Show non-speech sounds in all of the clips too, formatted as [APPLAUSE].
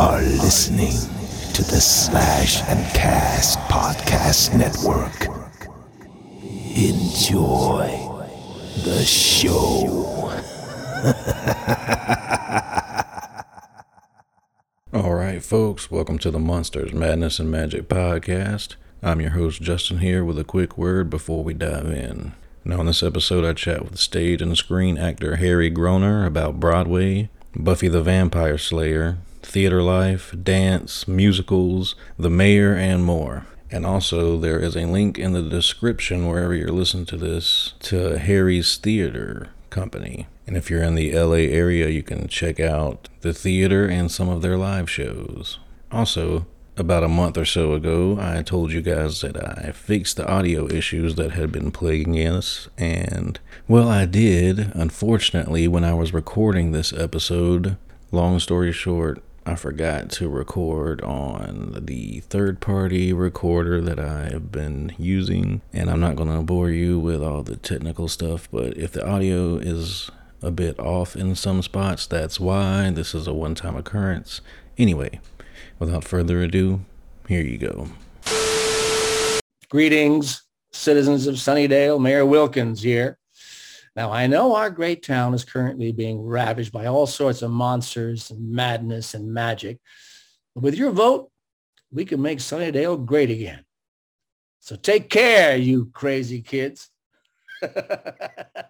are listening to the Slash and Cast Podcast Network. Enjoy the show. [LAUGHS] All right, folks, welcome to the Monsters, Madness, and Magic podcast. I'm your host, Justin, here with a quick word before we dive in. Now, in this episode, I chat with stage and screen actor Harry Groener about Broadway, Buffy the Vampire Slayer, theater life, dance, musicals, the mayor, and more. And also, there is a link in the description wherever you're listening to this to Harry's Theater Company. And if you're in the LA area, you can check out the theater and some of their live shows. Also, about a month or so ago, I told you guys that I fixed the audio issues that had been plaguing us, and well, I did. Unfortunately, when I was recording this episode, long story short, I forgot to record on the third party recorder that I have been using. And I'm not going to bore you with all the technical stuff, but if the audio is a bit off in some spots, that's why. This is a one time occurrence. Anyway, without further ado, here you go. Greetings, citizens of Sunnydale. Mayor Wilkins here. Now, I know our great town is currently being ravaged by all sorts of monsters and madness and magic. But with your vote, we can make Sunnydale great again. So take care, you crazy kids. [LAUGHS]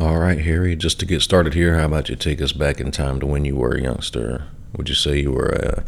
All right, Harry, just to get started here, how about you take us back in time to when you were a youngster? Would you say you were a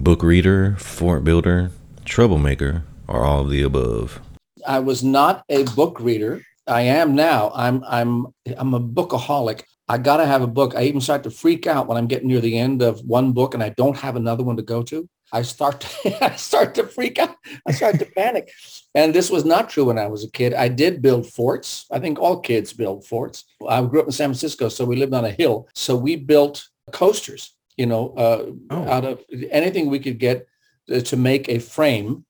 book reader, fort builder, troublemaker, or all of the above? I was not a book reader. I am now. I'm I'm I'm a bookaholic. I gotta have a book. I even start to freak out when I'm getting near the end of one book and I don't have another one to go to. I start to [LAUGHS] I start to freak out. I start to panic. And this was not true when I was a kid. I did build forts. I think all kids build forts. I grew up in San Francisco, so we lived on a hill. So we built coasters, you know, uh, Oh. out of anything we could get uh, to make a frame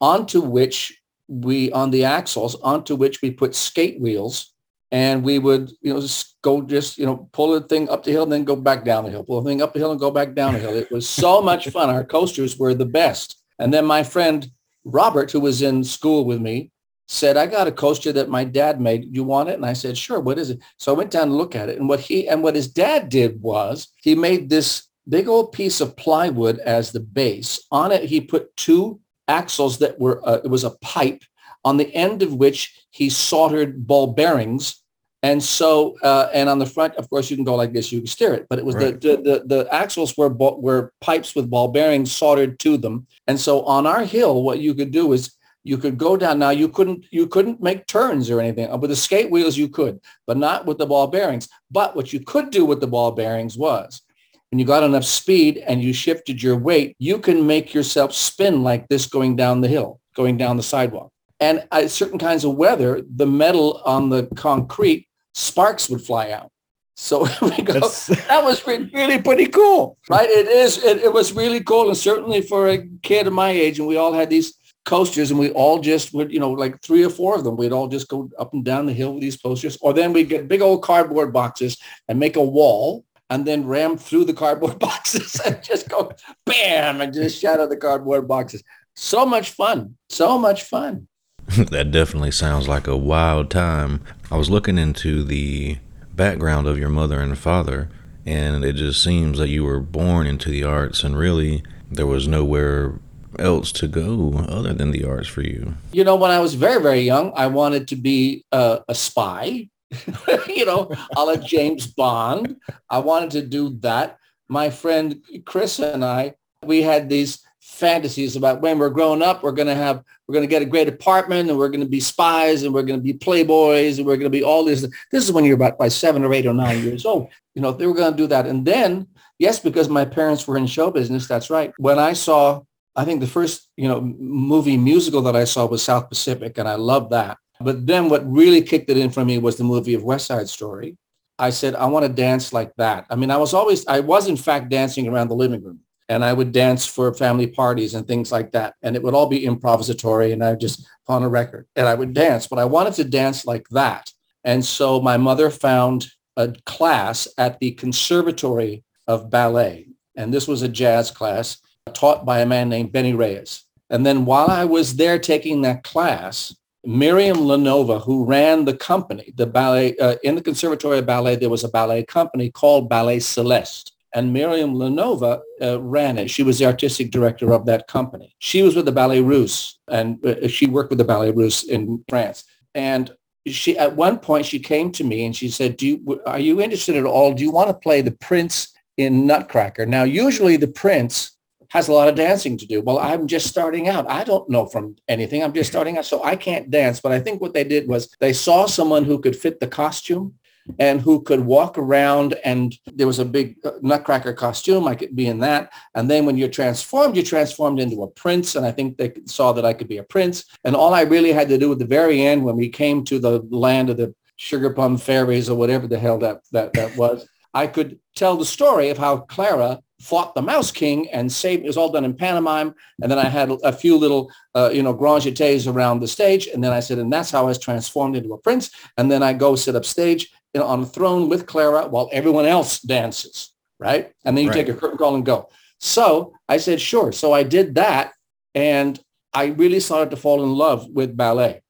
onto which we, on the axles, onto which we put skate wheels and we would, you know, just go just, you know, pull the thing up the hill and then go back down the hill, pull the thing up the hill and go back down the hill. It was so much fun. Our coasters were the best. And then my friend Robert, who was in school with me, said, I got a coaster that my dad made. You want it? And I said, sure. What is it? So I went down to look at it. And what he and what his dad did was he made this big old piece of plywood as the base. On it, he put two axles that were, uh, it was a pipe on the end of which he soldered ball bearings. And so, uh, and on the front, of course, you can go like this, you can steer it. But it was Right. the, the, the, the axles were, were pipes with ball bearings soldered to them. And so on our hill, what you could do is you could go down. Now you couldn't, you couldn't make turns or anything. With the skate wheels, you could, but not with the ball bearings. But what you could do with the ball bearings was when you got enough speed and you shifted your weight, you can make yourself spin like this going down the hill, going down the sidewalk. And at certain kinds of weather, the metal on the concrete sparks would fly out. So [LAUGHS] we go, That's- [LAUGHS] that was really pretty cool, right? It is. It, it was really cool, and certainly for a kid of my age, and we all had these coasters, and we all just would, you know, like three or four of them, we'd all just go up and down the hill with these coasters, or then we'd get big old cardboard boxes and make a wall, and then ram through the cardboard [LAUGHS] boxes and just go bam and just shatter the cardboard boxes. So much fun. So much fun. [LAUGHS] that definitely sounds like a wild time. I was looking into the background of your mother and father, and it just seems that you were born into the arts, and really there was nowhere else to go other than the arts for you. You know, when I was very, very young, I wanted to be a, a spy, [LAUGHS] you know, a la James Bond. I wanted to do that. My friend Chris and I, we had these fantasies about when we're growing up, we're going to have, we're going to get a great apartment and we're going to be spies and we're going to be playboys and we're going to be all this. This is when you're about by seven or eight or nine years old. You know, they were going to do that. And then, yes, because my parents were in show business, that's right. When I saw, I think the first, you know, movie musical that I saw was South Pacific and I loved that. But then what really kicked it in for me was the movie of West Side Story. I said, I want to dance like that. I mean, I was always, I was in fact dancing around the living room and I would dance for family parties and things like that. And it would all be improvisatory and I would just on a record and I would dance, but I wanted to dance like that. And so my mother found a class at the Conservatory of Ballet. And this was a jazz class taught by a man named Benny Reyes. And then while I was there taking that class, Miriam Lanova, who ran the company, the ballet, uh, in the Conservatory of Ballet, there was a ballet company called Ballet Celeste and Miriam Lanova uh, ran it. She was the artistic director of that company. She was with the Ballet Russe, and uh, she worked with the Ballet Russe in France. And she, at one point, she came to me and she said, "Do you, are you interested at all? Do you want to play the Prince in Nutcracker?" Now, usually the Prince has a lot of dancing to do. Well, I'm just starting out. I don't know from anything. I'm just starting out, so I can't dance. But I think what they did was they saw someone who could fit the costume and who could walk around and there was a big uh, nutcracker costume. I could be in that. And then when you're transformed, you're transformed into a prince. And I think they saw that I could be a prince. And all I really had to do at the very end when we came to the land of the sugar plum fairies or whatever the hell that, that, that was, I could tell the story of how Clara fought the Mouse King and saved. It was all done in pantomime, and then I had a few little, uh, you know, grand jetés around the stage, and then I said, and that's how I was transformed into a prince. And then I go sit up stage, you know, on a throne with Clara while everyone else dances, right? And then you right. take a curtain call and go. So I said, sure. So I did that. And I really started to fall in love with ballet.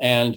And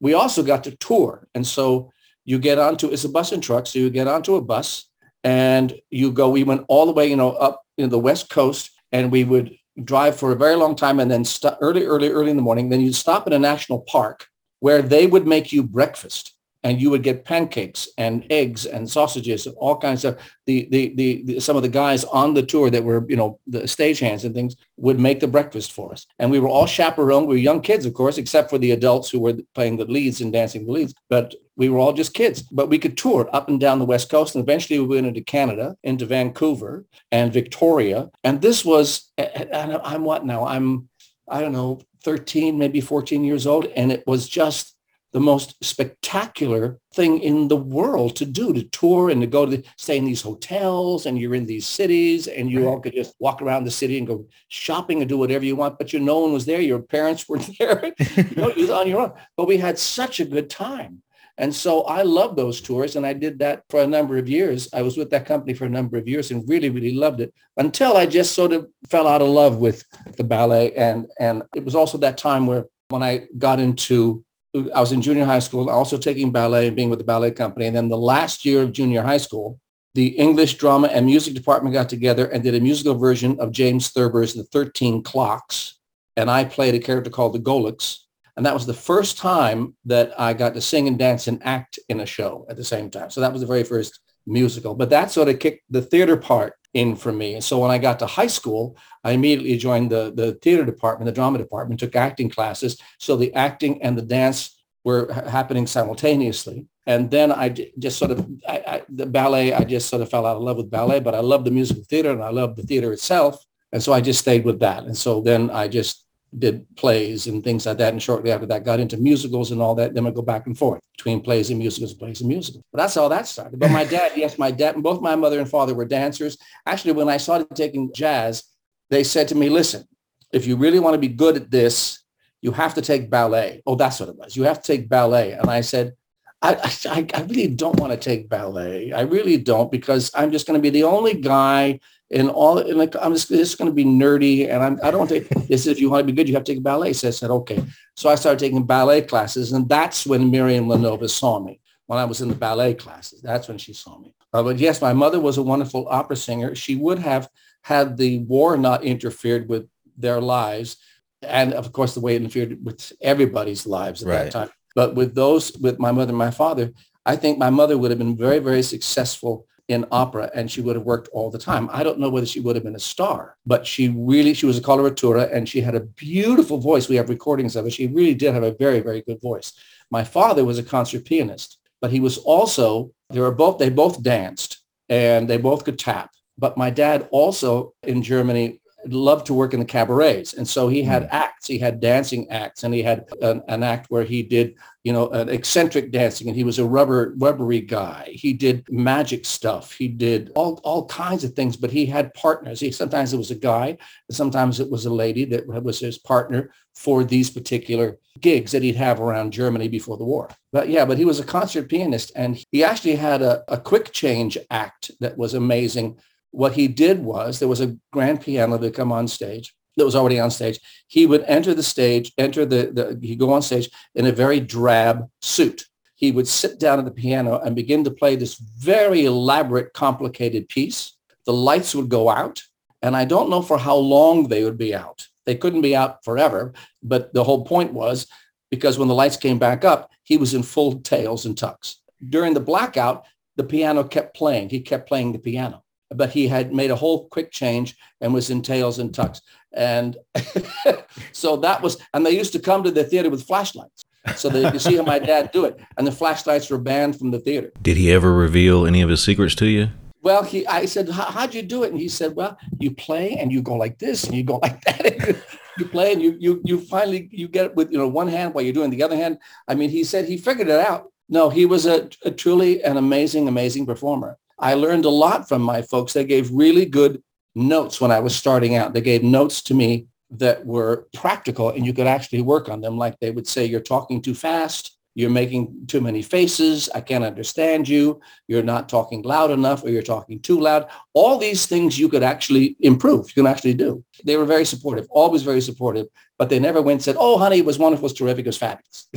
we also got to tour. And so you get onto, it's a bus and truck. So you get onto a bus and you go, we went all the way, you know, up in the West Coast and we would drive for a very long time and then st- early, early, early in the morning. Then you'd stop at a national park where they would make you breakfast and you would get pancakes and eggs and sausages and all kinds of the, the, the, the, some of the guys on the tour that were you know the stagehands and things would make the breakfast for us. And we were all chaperoned. We were young kids of course except for the adults who were playing the leads and dancing the leads but we were all just kids. But we could tour up and down the west coast and eventually we went into canada into vancouver and victoria. And this was and i'm what now? I'm i don't know 13 maybe 14 years old and it was just the most spectacular thing in the world to do to tour and to go to stay in these hotels and you're in these cities and you all could just walk around the city and go shopping and do whatever you want but you no one was there. Your parents [LAUGHS] were there. [LAUGHS] You know you was on your own. But we had such a good time. And so I love those tours and I did that for a number of years. I was with that company for a number of years and really, really loved it until I just sort of fell out of love with the ballet. And, and it was also that time where when I got into I was in junior high school, also taking ballet and being with the ballet company. And then the last year of junior high school, the English drama and music department got together and did a musical version of James Thurber's The 13 Clocks. And I played a character called the Golux. And that was the first time that I got to sing and dance and act in a show at the same time. So that was the very first musical. But that sort of kicked the theater part in for me. And so when I got to high school, I immediately joined the, the theater department, the drama department, took acting classes. So the acting and the dance were happening simultaneously. And then I just sort of, I, I, the ballet, I just sort of fell out of love with ballet, but I love the musical theater and I love the theater itself. And so I just stayed with that. And so then I just did plays and things like that. And shortly after that, got into musicals and all that. Then I go back and forth between plays and musicals, plays and musicals. But that's how that started. But my dad, yes, my dad, both my mother and father were dancers. Actually, when I started taking jazz, they said to me, listen, if you really want to be good at this, you have to take ballet. Oh, that's what it was. You have to take ballet. And I said, I, I, I really don't want to take ballet. I really don't because I'm just going to be the only guy and all and like I'm just this is going to be nerdy and I'm I don't want to this is if you want to be good you have to take ballet. So I said okay. So I started taking ballet classes and that's when Miriam Lanova saw me when I was in the ballet classes. That's when she saw me. Uh, but yes my mother was a wonderful opera singer. She would have had the war not interfered with their lives and of course the way it interfered with everybody's lives at Right. that time. But with those with my mother and my father I think my mother would have been very very successful in opera and she would have worked all the time. I don't know whether she would have been a star, but she really, she was a coloratura and she had a beautiful voice. We have recordings of it. She really did have a very, very good voice. My father was a concert pianist, but he was also, they were both, they both danced and they both could tap. But my dad also in Germany loved to work in the cabarets. And so he hmm. had acts, he had dancing acts and he had an, an act where he did you know, an eccentric dancing, and he was a rubber rubbery guy. He did magic stuff. He did all all kinds of things, but he had partners. He sometimes it was a guy, and sometimes it was a lady that was his partner for these particular gigs that he'd have around Germany before the war. But yeah, but he was a concert pianist, and he actually had a, a quick change act that was amazing. What he did was there was a grand piano that come on stage that was already on stage. He would enter the stage, enter the, the he'd go on stage in a very drab suit. He would sit down at the piano and begin to play this very elaborate, complicated piece. The lights would go out, and I don't know for how long they would be out. They couldn't be out forever, but the whole point was because when the lights came back up, he was in full tails and tux. During the blackout, the piano kept playing. He kept playing the piano, but he had made a whole quick change and was in tails and tux. And [LAUGHS] so that was, and they used to come to the theater with flashlights. So they could see how my dad do it. And the flashlights were banned from the theater. Did he ever reveal any of his secrets to you? Well, he, I said, how'd you do it? And he said, well, you play and you go like this and you go [LAUGHS] like that. you play and you, you, you finally, you get it with, you know, one hand while you're doing the other hand. I mean, he said he figured it out. No, he was a, a truly an amazing, amazing performer. I learned a lot from my folks. They gave really good notes when I was starting out. They gave notes to me that were practical and you could actually work on them. Like they would say, you're talking too fast. You're making too many faces. I can't understand you. You're not talking loud enough or you're talking too loud. All these things you could actually improve. You can actually do. They were very supportive, always very supportive, but they never went and said, oh, honey, it was wonderful. It was terrific. It was fabulous.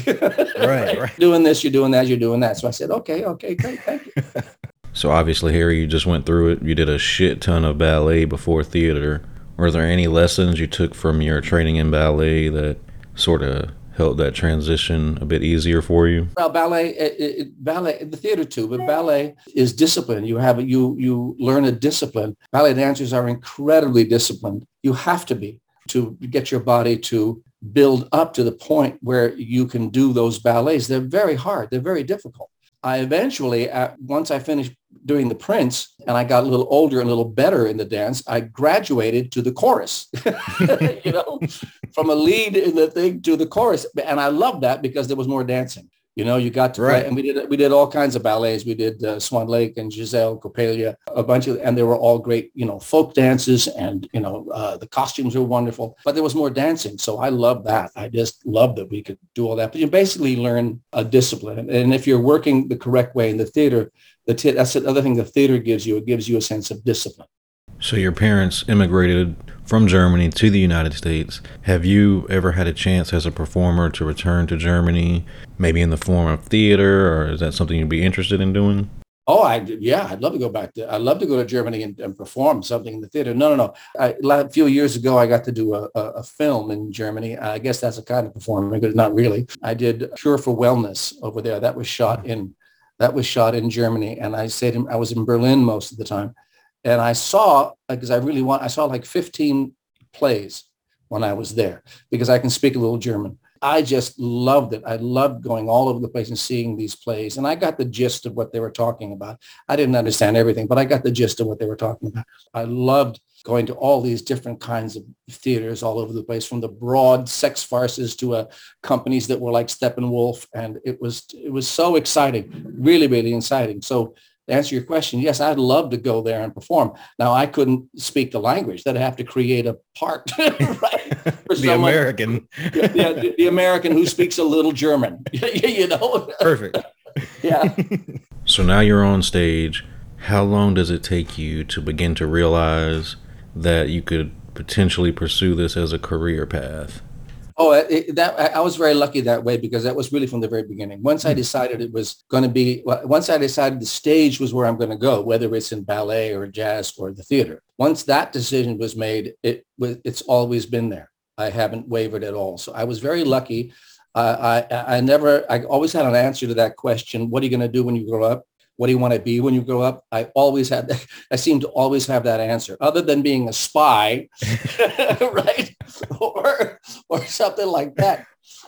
Right, [LAUGHS] right. Doing this, you're doing that, you're doing that. So I said, okay, okay, great. Thank you. [LAUGHS] So obviously, Harry, you just went through it. You did a shit ton of ballet before theater. Were there any lessons you took from your training in ballet that sort of helped that transition a bit easier for you? Well, ballet, it, it, ballet, the theater too, but ballet is discipline. You have you you learn a discipline. Ballet dancers are incredibly disciplined. You have to be to get your body to build up to the point where you can do those ballets. They're very hard. They're very difficult. I eventually, uh, once I finished doing the Prince and I got a little older and a little better in the dance, I graduated to the chorus, [LAUGHS] you know, from a lead in the thing to the chorus. And I loved that because there was more dancing. You know, you got to Right. play, and we did we did all kinds of ballets. We did uh, Swan Lake and Giselle Coppelia, a bunch of, and they were all great, you know, folk dances, and you know, uh, the costumes were wonderful. But there was more dancing, so I love that. I just love that we could do all that. But you basically learn a discipline, and if you're working the correct way in the theater, the t- that's the other thing the theater gives you. It gives you a sense of discipline. So your parents immigrated from Germany to the United States. Have you ever had a chance as a performer to return to Germany, maybe in the form of theater, or is that something you'd be interested in doing? Oh, I yeah, I'd love to go back to. I'd love to go to Germany and, and perform something in the theater. No, no, no. I, a few years ago, I got to do a, a, a film in Germany. I guess that's a kind of performing, but not really. I did Cure for Wellness over there. That was shot in that was shot in Germany, and I stayed in. I was in Berlin most of the time, and I saw because I really want. I saw like 15 plays when I was there because I can speak a little German. I just loved it. I loved going all over the place and seeing these plays. And I got the gist of what they were talking about. I didn't understand everything, but I got the gist of what they were talking about. I loved going to all these different kinds of theaters all over the place, from the broad sex farces to uh, companies that were like Steppenwolf. And it was it was so exciting, really, really exciting. So to answer your question, yes, I'd love to go there and perform. Now, I couldn't speak the language. That I'd have to create a part, [LAUGHS] right? [LAUGHS] For the someone- American. [LAUGHS] yeah, yeah, the, the American who speaks a little German, you know? Perfect. Yeah. So now you're on stage. how long does it take you to begin to realize that you could potentially pursue this as a career path? Oh, it, that I was very lucky that way because that was really from the very beginning. Once I hmm. decided it was going to be, once I decided the stage was where I'm going to go, whether it's in ballet or jazz or the theater. Once that decision was made, it was it's always been there. I haven't wavered at all. So I was very lucky. Uh, I I never I always had an answer to that question. What are you going to do when you grow up? What do you want to be when you grow up? I always had that. I seem to always have that answer, other than being a spy, [LAUGHS] right? or or something like that.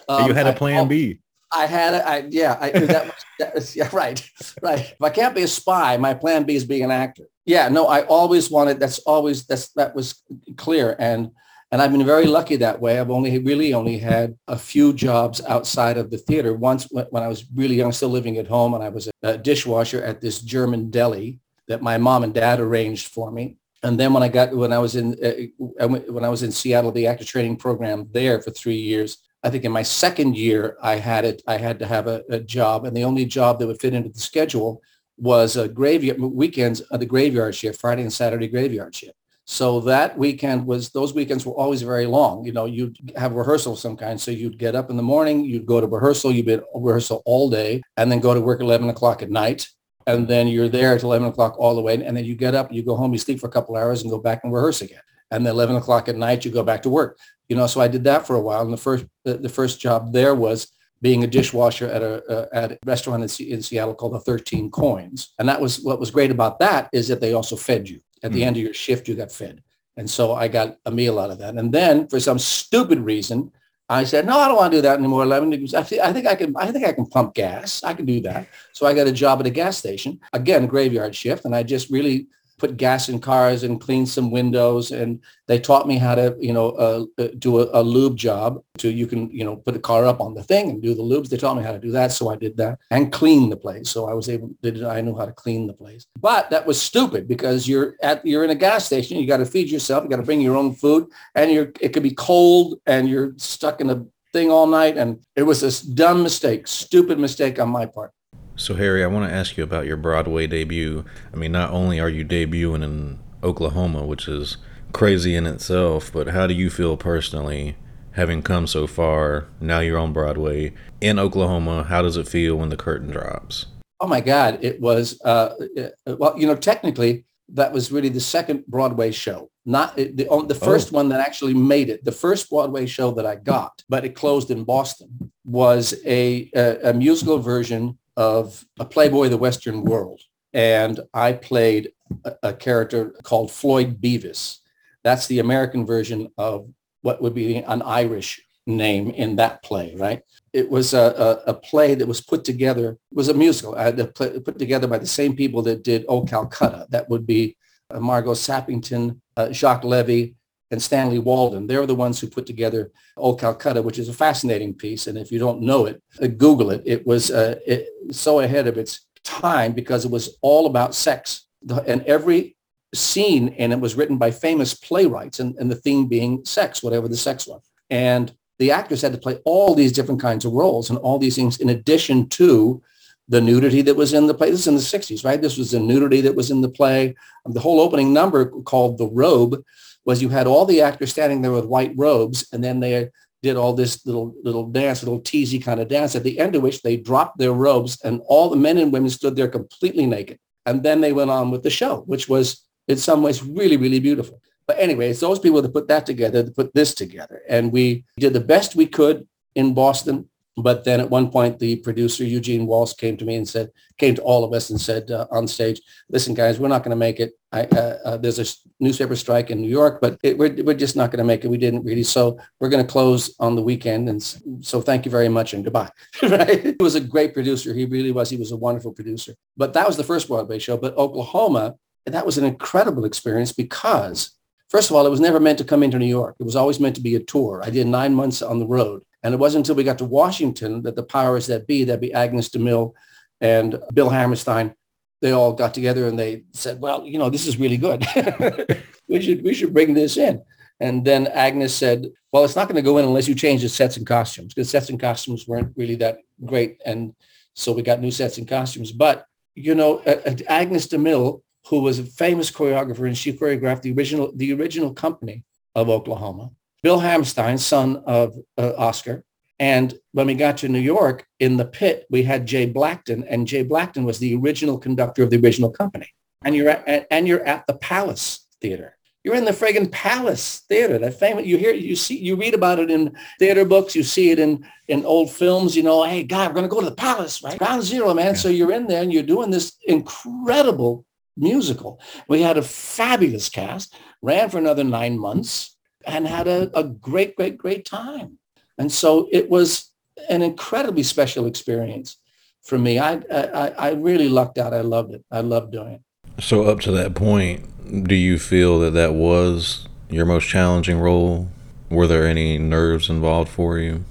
Um, you had a plan I, B. I had it. I yeah. I, that, was, that was, yeah. Right. Right. If I can't be a spy, my plan B is being an actor. Yeah. No. I always wanted. That's always that's that was clear and and I've been very lucky that way. I've only really only had a few jobs outside of the theater. Once when I was really young, still living at home, and I was a dishwasher at this German deli that my mom and dad arranged for me. And then when I got when I was in uh, when I was in Seattle, the actor training program there for three years. I think in my second year, I had it. I had to have a, a job, and the only job that would fit into the schedule was a graveyard weekends, uh, the graveyard shift, Friday and Saturday graveyard shift. So that weekend was, those weekends were always very long. You know, you'd have rehearsal of some kind. So you'd get up in the morning, you'd go to rehearsal, you'd be at rehearsal all day and then go to work 11 o'clock at night. And then you're there at 11 o'clock all the way. And then you get up, you go home, you sleep for a couple hours and go back and rehearse again. And then 11 o'clock at night, you go back to work. You know, so I did that for a while. And the first, the, the first job there was being a dishwasher at a, uh, at a restaurant in, in Seattle called the 13 Coins. And that was what was great about that is that they also fed you. At the mm. end of your shift, you got fed. And so I got a meal out of that. And then for some stupid reason, I said, no, I don't want to do that anymore. 11 degrees. I, I think I can, I think I can pump gas. I can do that. So I got a job at a gas station, again, graveyard shift. And I just really put gas in cars and clean some windows. And they taught me how to, you know, uh, uh, do a, a, lube job. So you can, you know, put a car up on the thing and do the lubes. They taught me how to do that. So I did that and clean the place. So I was able, did, I knew how to clean the place. But that was stupid because you're at, you're in a gas station. You got to feed yourself. You got to bring your own food and you're, it could be cold and you're stuck in a thing all night. And it was this dumb mistake, stupid mistake on my part. So, Harry, I want to ask you about your Broadway debut. I mean, not only are you debuting in Oklahoma, which is crazy in itself, but how do you feel personally having come so far? Now you're on Broadway in Oklahoma. How does it feel when the curtain drops? Oh my God, it was, uh, uh well, you know, technically, that was really the second Broadway show, not the, the first oh. one that actually made it. The first Broadway show that I got, but it closed in Boston, was a, a, a musical version of a Playboy of the Western World. And I played a, a character called Floyd Beavis. That's the American version of what would be an Irish name in that play, right? It was a, a, a play that was put together, it was a musical uh, put together by the same people that did Oh Calcutta. That would be uh, Margot Sappington, uh, Jacques Levy, and Stanley Walden. They're the ones who put together Old Calcutta, which is a fascinating piece. And if you don't know it, uh, Google it. It was uh, it, so ahead of its time because it was all about sex. And every scene in it was written by famous playwrights and, and the theme being sex, whatever the sex was. And the actors had to play all these different kinds of roles and all these things in addition to the nudity that was in the play. This is in the 60s, right? This was the nudity that was in the play. The whole opening number called The Robe was you had all the actors standing there with white robes, and then they did all this little little dance, little teasy kind of dance, at the end of which they dropped their robes, and all the men and women stood there completely naked. And then they went on with the show, which was in some ways really, really beautiful. But anyway, it's those people that put that together, to put this together. And we did the best we could in Boston. But then at one point, the producer, Eugene Walsh, came to me and said, came to all of us and said uh, on stage, listen, guys, we're not going to make it. I, uh, uh, there's a newspaper strike in New York, but it, we're, we're just not going to make it. We didn't really. So we're going to close on the weekend. And so thank you very much and goodbye. [LAUGHS] right? He was a great producer. He really was. He was a wonderful producer. But that was the first Broadway show. But Oklahoma, that was an incredible experience because First of all, it was never meant to come into New York. It was always meant to be a tour. I did nine months on the road. And it wasn't until we got to Washington that the powers that be, that be Agnes DeMille and Bill Hammerstein, they all got together and they said, well, you know, this is really good. [LAUGHS] we should we should bring this in. And then Agnes said, well, it's not going to go in unless you change the sets and costumes because sets and costumes weren't really that great. And so we got new sets and costumes. But, you know, uh, uh Agnes DeMille who was a famous choreographer, and she choreographed the original the original company of Oklahoma. Bill Hammerstein, son of uh, Oscar. And when we got to New York, in the pit, we had Jay Blackton, and Jay Blackton was the original conductor of the original company. And you're at, and you're at the Palace Theater. You're in the friggin' Palace Theater. That famous. You hear, you see, you read about it in theater books. You see it in in old films. You know, hey, God, we're going to go to the Palace, right? Ground Zero, man. Yeah. So you're in there and you're doing this incredible musical. We had a fabulous cast. Ran for another nine months and had a, a great, great, great time. And so it was an incredibly special experience for me. I, I, I really lucked out. I loved it. I loved doing it. So up to that point, do you feel that that was your most challenging role? Were there any nerves involved for you?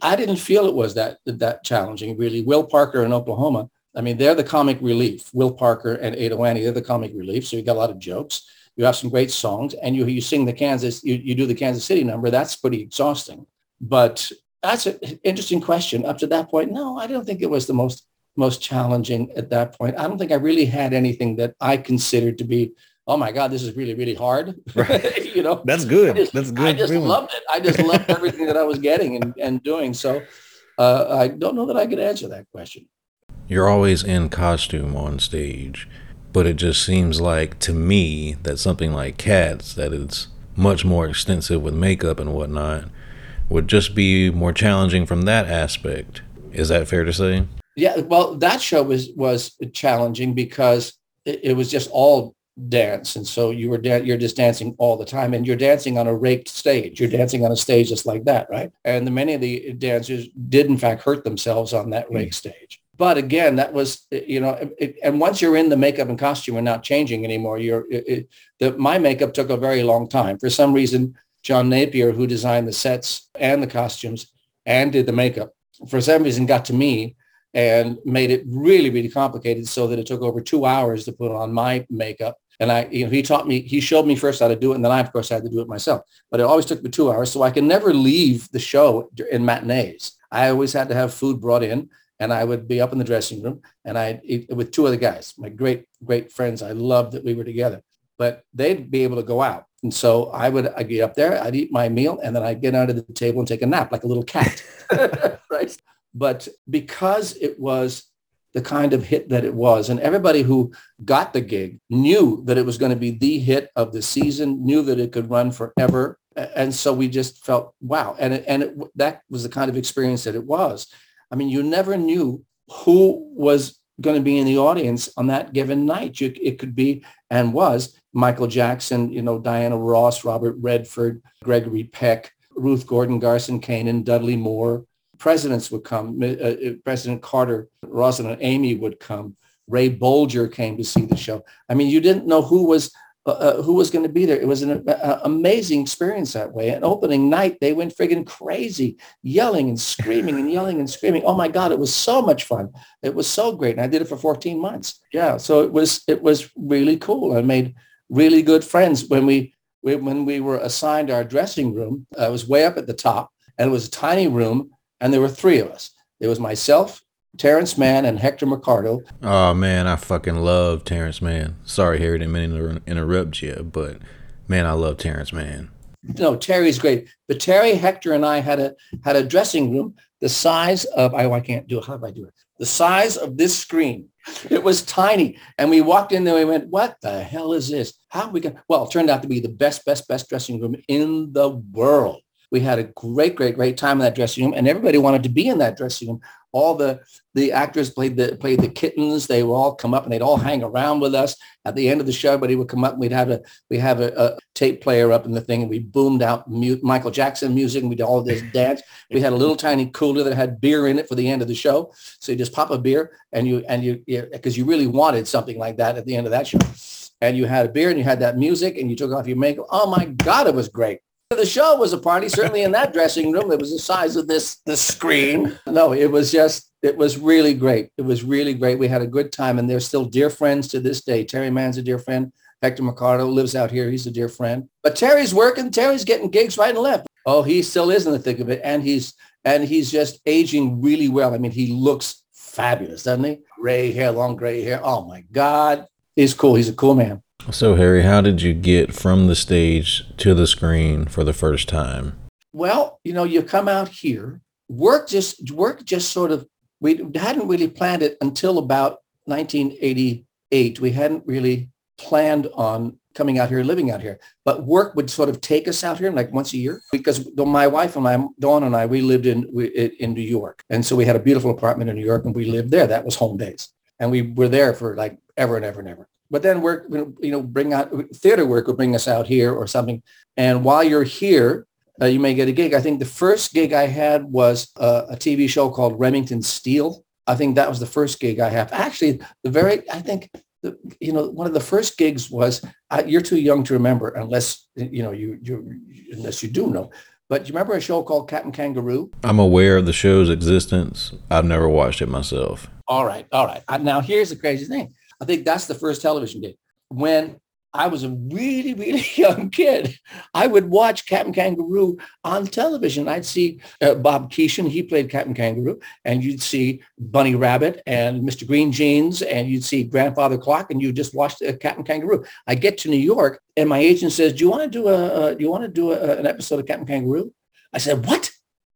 I didn't feel it was that that challenging, really. Will Parker in Oklahoma, I mean, they're the comic relief. Will Parker and Ado Annie, they're the comic relief. So you got a lot of jokes. You have some great songs, and you you sing the Kansas, you, you do the Kansas City number. That's pretty exhausting. But that's an interesting question. Up to that point, no, I don't think it was the most most challenging at that point. I don't think I really had anything that I considered to be oh my God, this is really, really hard. Right. [LAUGHS] you know, that's good. Just, that's good. I just loved it. I just loved everything that I was getting and, and doing. So uh, I don't know that I could answer that question. You're always in costume on stage, but it just seems like to me that something like Cats, that it's much more extensive with makeup and whatnot, would just be more challenging from that aspect. Is that fair to say? Yeah, well, that show was was challenging because it, it was just all dance and so you were da- you're just dancing all the time and you're dancing on a raked stage you're dancing on a stage just like that right and the, many of the dancers did in fact hurt themselves on that rake mm. stage but again that was eh, you know it, and once you're in the makeup and costume and not changing anymore you're it, the, my makeup took a very long time for some reason john napier who designed the sets and the costumes and did the makeup for some reason got to me and made it really, really complicated so that it took over two hours to put on my makeup. And I, you know, he taught me, he showed me first how to do it. And then I, of course, had to do it myself. But it always took me two hours. So I can never leave the show in matinees. I always had to have food brought in and I would be up in the dressing room and I'd eat with two other guys, my great, great friends. I loved that we were together, but they'd be able to go out. And so I would I'd get up there, I'd eat my meal, and then I'd get under the table and take a nap like a little cat. [LAUGHS] right. But because it was the kind of hit that it was, and everybody who got the gig knew that it was going to be the hit of the season, knew that it could run forever. And so we just felt, wow. And, it, and it, that was the kind of experience that it was. I mean, you never knew who was going to be in the audience on that given night. You, it could be and was Michael Jackson, you know, Diana Ross, Robert Redford, Gregory Peck, Ruth Gordon, Garson Kanin, Dudley Moore, presidents would come. Uh, uh, President Carter, Rosalynn Amy would come. Ray Bolger came to see the show. I mean, you didn't know who was uh, uh who was going to be there. It was an uh, amazing experience that way. And opening night, they went friggin' crazy, yelling and screaming and yelling and screaming. Oh my God, it was so much fun. It was so great. And I did it for 14 months. Yeah, so it was it was really cool. I made really good friends when we, we when we were assigned our dressing room. I was way up at the top, and it was a tiny room and there were three of us. There was myself, Terrence Mann, and Hector Mercado. Oh man, I fucking love Terrence Mann. Sorry, Harry, didn't mean to interrupt you, but man, I love Terrence Mann. No, Terry's great. But Terry, Hector, and I had a had a dressing room the size of I, oh, I can't do it. How do I do it? The size of this screen. It was tiny. And we walked in there we went, what the hell is this? How we got well, it turned out to be the best, best, best dressing room in the world. We had a great, great, great time in that dressing room, and everybody wanted to be in that dressing room. All the the actors played the played the kittens. They would all come up and they'd all hang around with us. At the end of the show, everybody would come up and we'd have a we have a, a tape player up in the thing, and we boomed out mute, Michael Jackson music, and we did all this dance. We had a little tiny cooler that had beer in it for the end of the show. So you just pop a beer, and you and you because you, really wanted something like that at the end of that show and you had a beer and you had that music and you took off your makeup. Oh my God, it was great. The show was a party, certainly in that dressing room. It was the size of this, the screen. No, it was just, it was really great. It was really great. We had a good time and they're still dear friends to this day. Terry Mann's a dear friend. Hector Mercado lives out here. He's a dear friend. But Terry's working. Terry's getting gigs right and left. Oh, he still is in the thick of it. And he's, and he's just aging really well. I mean, he looks fabulous, doesn't he? Gray hair, long gray hair. Oh my God. He's cool. He's a cool man. So, Harry, how did you get from the stage to the screen for the first time? Well, you know, you come out here. Work just work just sort of. We hadn't really planned it until about 1988. We hadn't really planned on coming out here, living out here. But work would sort of take us out here like once a year because my wife and my Dawn and I, we lived in in New York, and so we had a beautiful apartment in New York, and we lived there. That was home base, and we were there for like ever and ever and ever. But then work, you know, bring out theater work would bring us out here or something. And while you're here, uh, you may get a gig. I think the first gig I had was uh, a TV show called Remington Steele. I think that was the first gig I have. Actually, the very, I think the, you know, one of the first gigs was uh, you're too young to remember unless you know you you unless you do know. But do you remember a show called Captain Kangaroo? I'm aware of the show's existence. I've never watched it myself. All right, all right. Uh, now here's the crazy thing. I think that's the first television gig. When I was a really, really [LAUGHS] young kid. I would watch Captain Kangaroo on television. I'd see uh, Bob Keeshan, he played Captain Kangaroo, and you'd see Bunny Rabbit and Mr. Green Jeans, and you'd see Grandfather Clock, and you just watched uh, Captain Kangaroo. I get to New York, and my agent says, "Do you want to do a uh, Do you want to do a, an episode of Captain Kangaroo?" I said, "What?"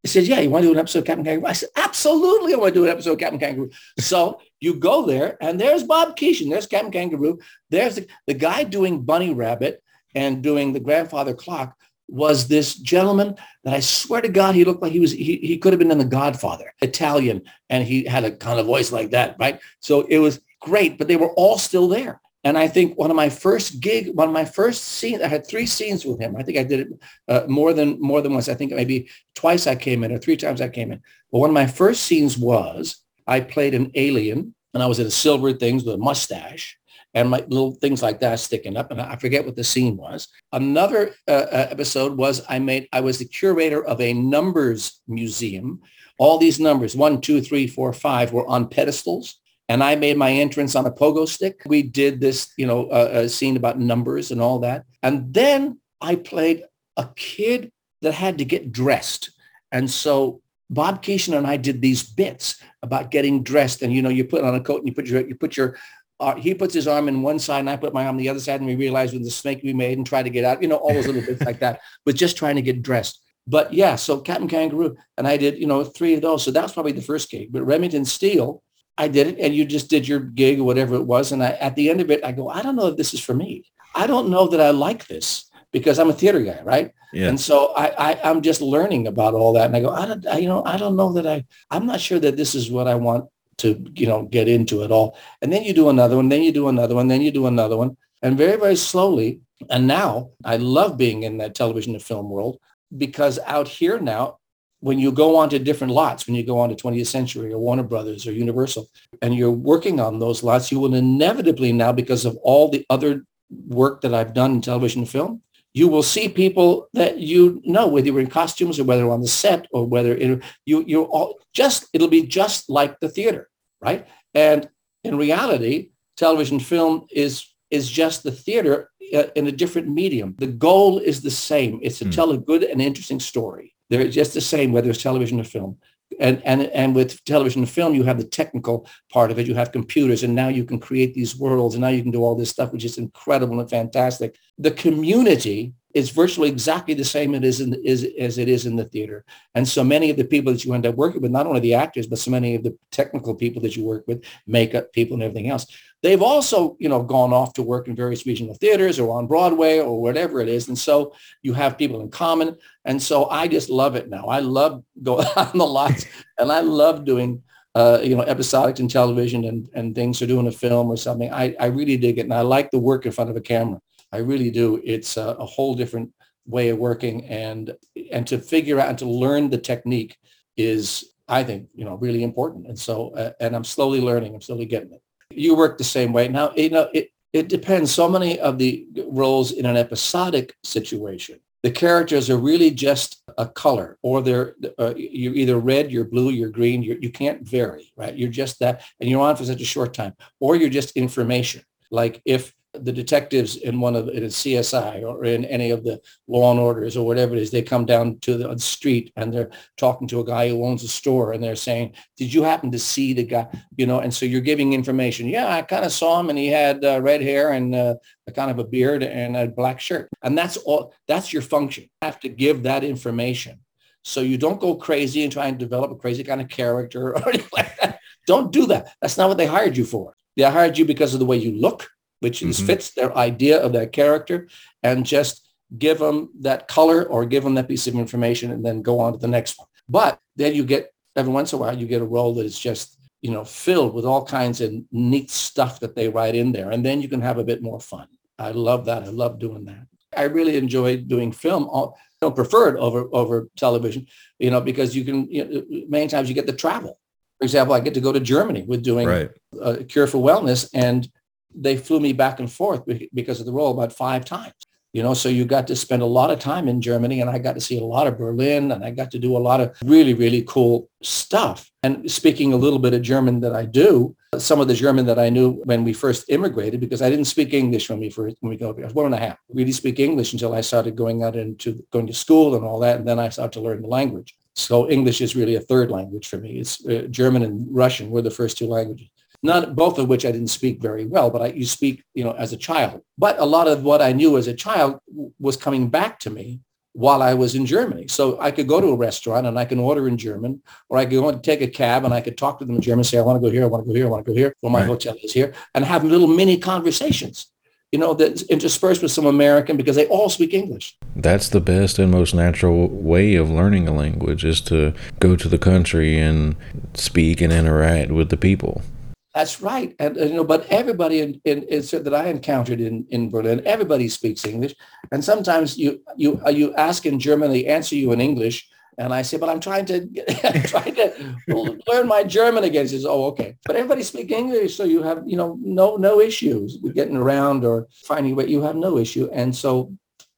He said, yeah, you want to do an episode of Captain Kangaroo? I said, absolutely, I want to do an episode of Captain Kangaroo. So you go there, and there's Bob Keeshan. There's Captain Kangaroo. There's the, the guy doing Bunny Rabbit and doing the grandfather clock was this gentleman that I swear to God, he looked like he was, he, he could have been in The Godfather, Italian, and he had a kind of voice like that, right? So it was great, but they were all still there. And I think one of my first gig, one of my first scenes, I had three scenes with him. I think I did it uh, more than more than once. I think maybe twice I came in or three times I came in. But one of my first scenes was I played an alien and I was in a silver things with a mustache and my little things like that sticking up. And I forget what the scene was. Another uh, uh, episode was I made, I was the curator of a numbers museum. All these numbers, one, two, three, four, five, were on pedestals and I made my entrance on a pogo stick. We did this, you know, uh, a scene about numbers and all that. And then I played a kid that had to get dressed. And so Bob Keeshan and I did these bits about getting dressed. And, you know, you put on a coat and you put your, you put your, uh, he puts his arm in one side and I put my arm on the other side and we realized with the snake we made and try to get out, you know, all those little bits like that, [LAUGHS] but just trying to get dressed. But yeah, so Captain Kangaroo, and I did, you know, three of those. So that was probably the first gig. But Remington Steele, I did it and you just did your gig or whatever it was. And I, at the end of it, I go, I don't know if this is for me. I don't know that I like this because I'm a theater guy, right? Yeah. And so I, I am just learning about all that. And I go, I don't, I, you know, I don't know that I, I'm not sure that this is what I want to, you know, get into at all. And then you do another one, then you do another one, then you do another one. And very, very slowly. And now I love being in that television and film world because out here now, when you go on to different lots, when you go on to 20th Century or Warner Brothers or Universal, and you're working on those lots, you will inevitably now, because of all the other work that I've done in television and film, you will see people that you know, whether you're in costumes or whether on the set or whether in, you you're all just it'll be just like the theater, right? And in reality, television film is is just the theater uh, in a different medium. The goal is the same. It's to mm. tell a good and interesting story. They're just the same, whether it's television or film. And, and, and with television and film, you have the technical part of it. You have computers, and now you can create these worlds, and now you can do all this stuff, which is incredible and fantastic. The community is virtually exactly the same it is, in, is as it is in the theater. And so many of the people that you end up working with, not only the actors, but so many of the technical people that you work with, makeup people and everything else, they've also, you know, gone off to work in various regional theaters or on Broadway or whatever it is. And so you have people in common. And so I just love it now. I love going [LAUGHS] on the lots and I love doing uh, you know, episodics in television and, and things or doing a film or something. I, I really dig it. And I like the work in front of a camera. I really do. It's a, a whole different way of working and and to figure out and to learn the technique is I think you know really important. And so uh, and I'm slowly learning. I'm slowly getting it. You work the same way now. You know it it depends. So many of the roles in an episodic situation, the characters are really just a color, or they're uh, you're either red, you're blue, you're green. You're, you can't vary, right? You're just that, and you're on for such a short time, or you're just information. Like if the detectives in one of in CSI or in any of the Law and Orders or whatever it is, they come down to the street and they're talking to a guy who owns a store and they're saying, "Did you happen to see the guy?" You know, and so you're giving information. Yeah, I kind of saw him and he had uh, red hair and uh, a kind of a beard and a black shirt, and that's all. That's your function. You have to give that information. So you don't go crazy and try and develop a crazy kind of character [LAUGHS] or anything like that. Don't do that. That's not what they hired you for. They hired you because of the way you look which mm-hmm. fits their idea of that character, and just give them that color or give them that piece of information and then go on to the next one. But then you get, every once in a while, you get a role that is just, you know, filled with all kinds of neat stuff that they write in there. And then you can have a bit more fun. I love that. I love doing that. I really enjoy doing film. I don't prefer it over, over television, you know, because you can, you know, many times you get the travel. For example, I get to go to Germany with doing right. a cure for wellness and they flew me back and forth because of the role about five times. You know, so you got to spend a lot of time in Germany and I got to see a lot of Berlin and I got to do a lot of really, really cool stuff. And speaking a little bit of German that I do, some of the German that I knew when we first immigrated, because I didn't speak English when we first, when we go, I was one and a half, really speak English until I started going out into going to school and all that. And then I started to learn the language. So English is really a third language for me. It's uh, German and Russian were the first two languages not both of which I didn't speak very well, but I you speak, you know, as a child. But a lot of what I knew as a child was coming back to me while I was in Germany. So I could go to a restaurant and I can order in German, or I could go and take a cab and I could talk to them in German, say, I want to go here, I want to go here, I want to go here, or my right. hotel is here, and have little mini conversations, you know, that interspersed with some American because they all speak English. That's the best and most natural way of learning a language is to go to the country and speak and interact with the people. That's right. And, you know, but everybody in, in, in, that I encountered in, in Berlin, everybody speaks English. And sometimes you you uh, you ask in German, they answer you in English. And I say, but I'm trying to [LAUGHS] I'm trying to learn my German again. He says, oh, okay. But everybody speaks English, so you have you know no no issues with getting around or finding way. You have no issue. And so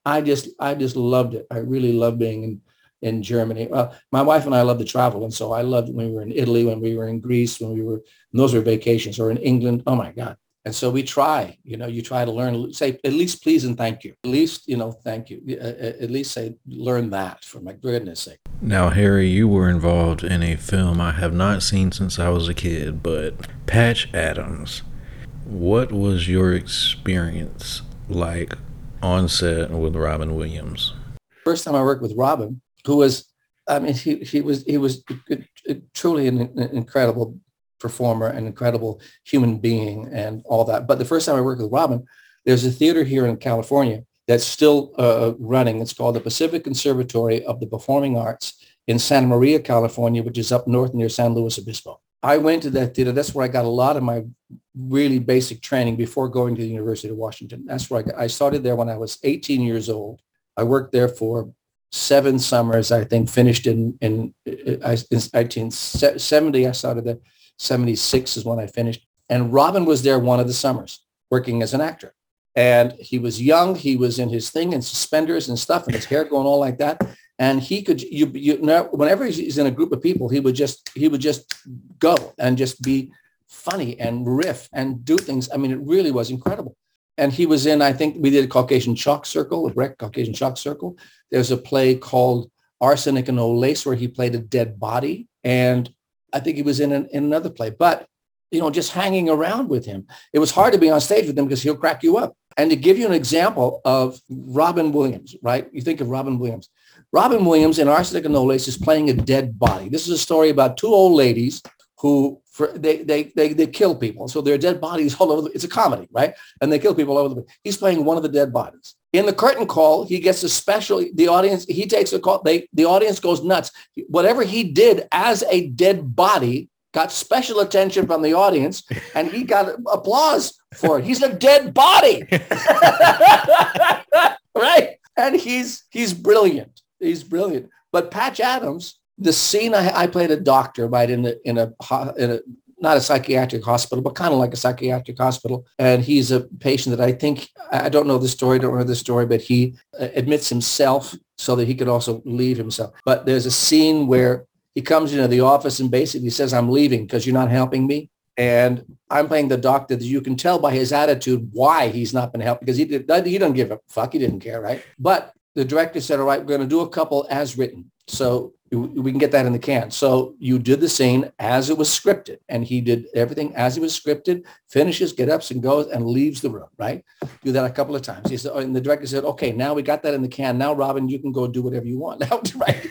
I just I just loved it. I really love being in in Germany. My wife and I love to travel, and so I loved when we were in Italy, when we were in Greece, when we were those were vacations, or in England. Oh my God! And so we try. You know, you try to learn. Say at least please and thank you. At least you know thank you. At least say learn that for my goodness sake. Now, Harry, you were involved in a film I have not seen since I was a kid, but Patch Adams. What was your experience like on set with Robin Williams? First time I worked with Robin, who was, I mean, he, he was, he was truly an, an incredible performer, an incredible human being and all that. But the first time I worked with Robin, there's a theater here in California that's still uh, running. It's called the Pacific Conservatory of the Performing Arts in Santa Maria, California, which is up north near San Luis Obispo. I went to that theater. That's where I got a lot of my really basic training before going to the University of Washington. That's where I, got, I started there when I was 18 years old. I worked there for seven summers, I think, finished in, in, in 1970. I started there. 76 is when I finished. And Robin was there one of the summers working as an actor. And he was young. He was in his thing and suspenders and stuff and his hair going all like that. And he could, you, you know, whenever he's in a group of people, he would just, he would just go and just be funny and riff and do things. I mean, it really was incredible and he was in, I think we did a Caucasian Chalk Circle, a Brecht Caucasian Chalk Circle. There's a play called Arsenic and Old Lace where he played a dead body. And I think he was in, an, in another play. But, you know, just hanging around with him. It was hard to be on stage with him because he'll crack you up. And to give you an example of Robin Williams, right? You think of Robin Williams. Robin Williams in Arsenic and Lace is playing a dead body. This is a story about two old ladies who for, they, they, they, they kill people. So there are dead bodies all over the, it's a comedy, right? And they kill people all over the, place. he's playing one of the dead bodies. In the curtain call, he gets a special, the audience, he takes a call, they, the audience goes nuts. Whatever he did as a dead body got special attention from the audience and he got applause for it. He's a dead body. [LAUGHS] right? And he's, he's brilliant. He's brilliant. But Patch Adams the scene I, I, played a doctor right in a, in a in a not a psychiatric hospital, but kind of like a psychiatric hospital. And he's a patient that I think I don't know the story, don't know the story, but he uh, admits himself so that he could also leave himself. But there's a scene where he comes into the office and basically says, "I'm leaving because you're not helping me." and I'm playing the doctor that you can tell by his attitude why he's not been helped because he did he didn't give a fuck. He didn't care, right? But the director said, all right, we're going to do a couple as written. So we can get that in the can. So you did the scene as it was scripted and he did everything as it was scripted, finishes, get ups and goes and leaves the room, right? Do that a couple of times. He said, oh, and the director said, okay, now we got that in the can. Now, Robin, you can go do whatever you want [LAUGHS] right?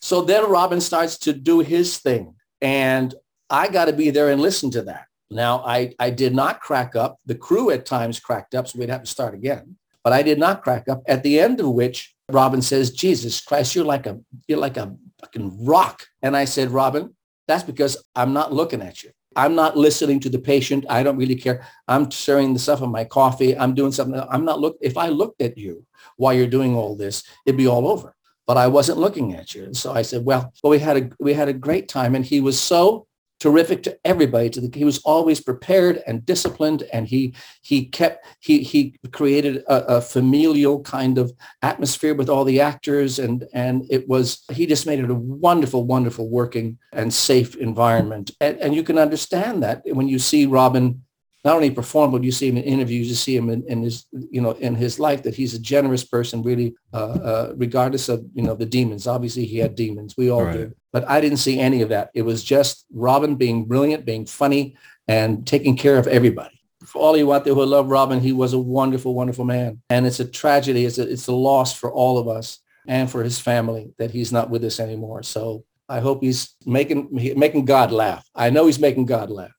So then Robin starts to do his thing. And I got to be there and listen to that. Now, I, I did not crack up. The crew at times cracked up, so we'd have to start again. But I did not crack up. At the end of which, Robin says, Jesus Christ, you're like a you're like a fucking rock. And I said, Robin, that's because I'm not looking at you. I'm not listening to the patient. I don't really care. I'm stirring the stuff in my coffee. I'm doing something. I'm not look. If I looked at you while you're doing all this, it'd be all over. But I wasn't looking at you. And so I said, well, well, we had a we had a great time. And he was so terrific to everybody. To the, he was always prepared and disciplined, and he he kept he he created a, a, familial kind of atmosphere with all the actors, and and it was he just made it a wonderful, wonderful working and safe environment. And, and you can understand that when you see Robin not only perform, but you see him in interviews, you see him in, in his, you know, in his life that he's a generous person, really, uh, uh, regardless of, you know, the demons. Obviously, he had demons. We all right. do. But I didn't see any of that. It was just Robin being brilliant, being funny, and taking care of everybody. For all you out there who love Robin, he was a wonderful, wonderful man. And it's a tragedy. It's a, it's a loss for all of us and for his family that he's not with us anymore. So I hope he's making making God laugh. I know he's making God laugh.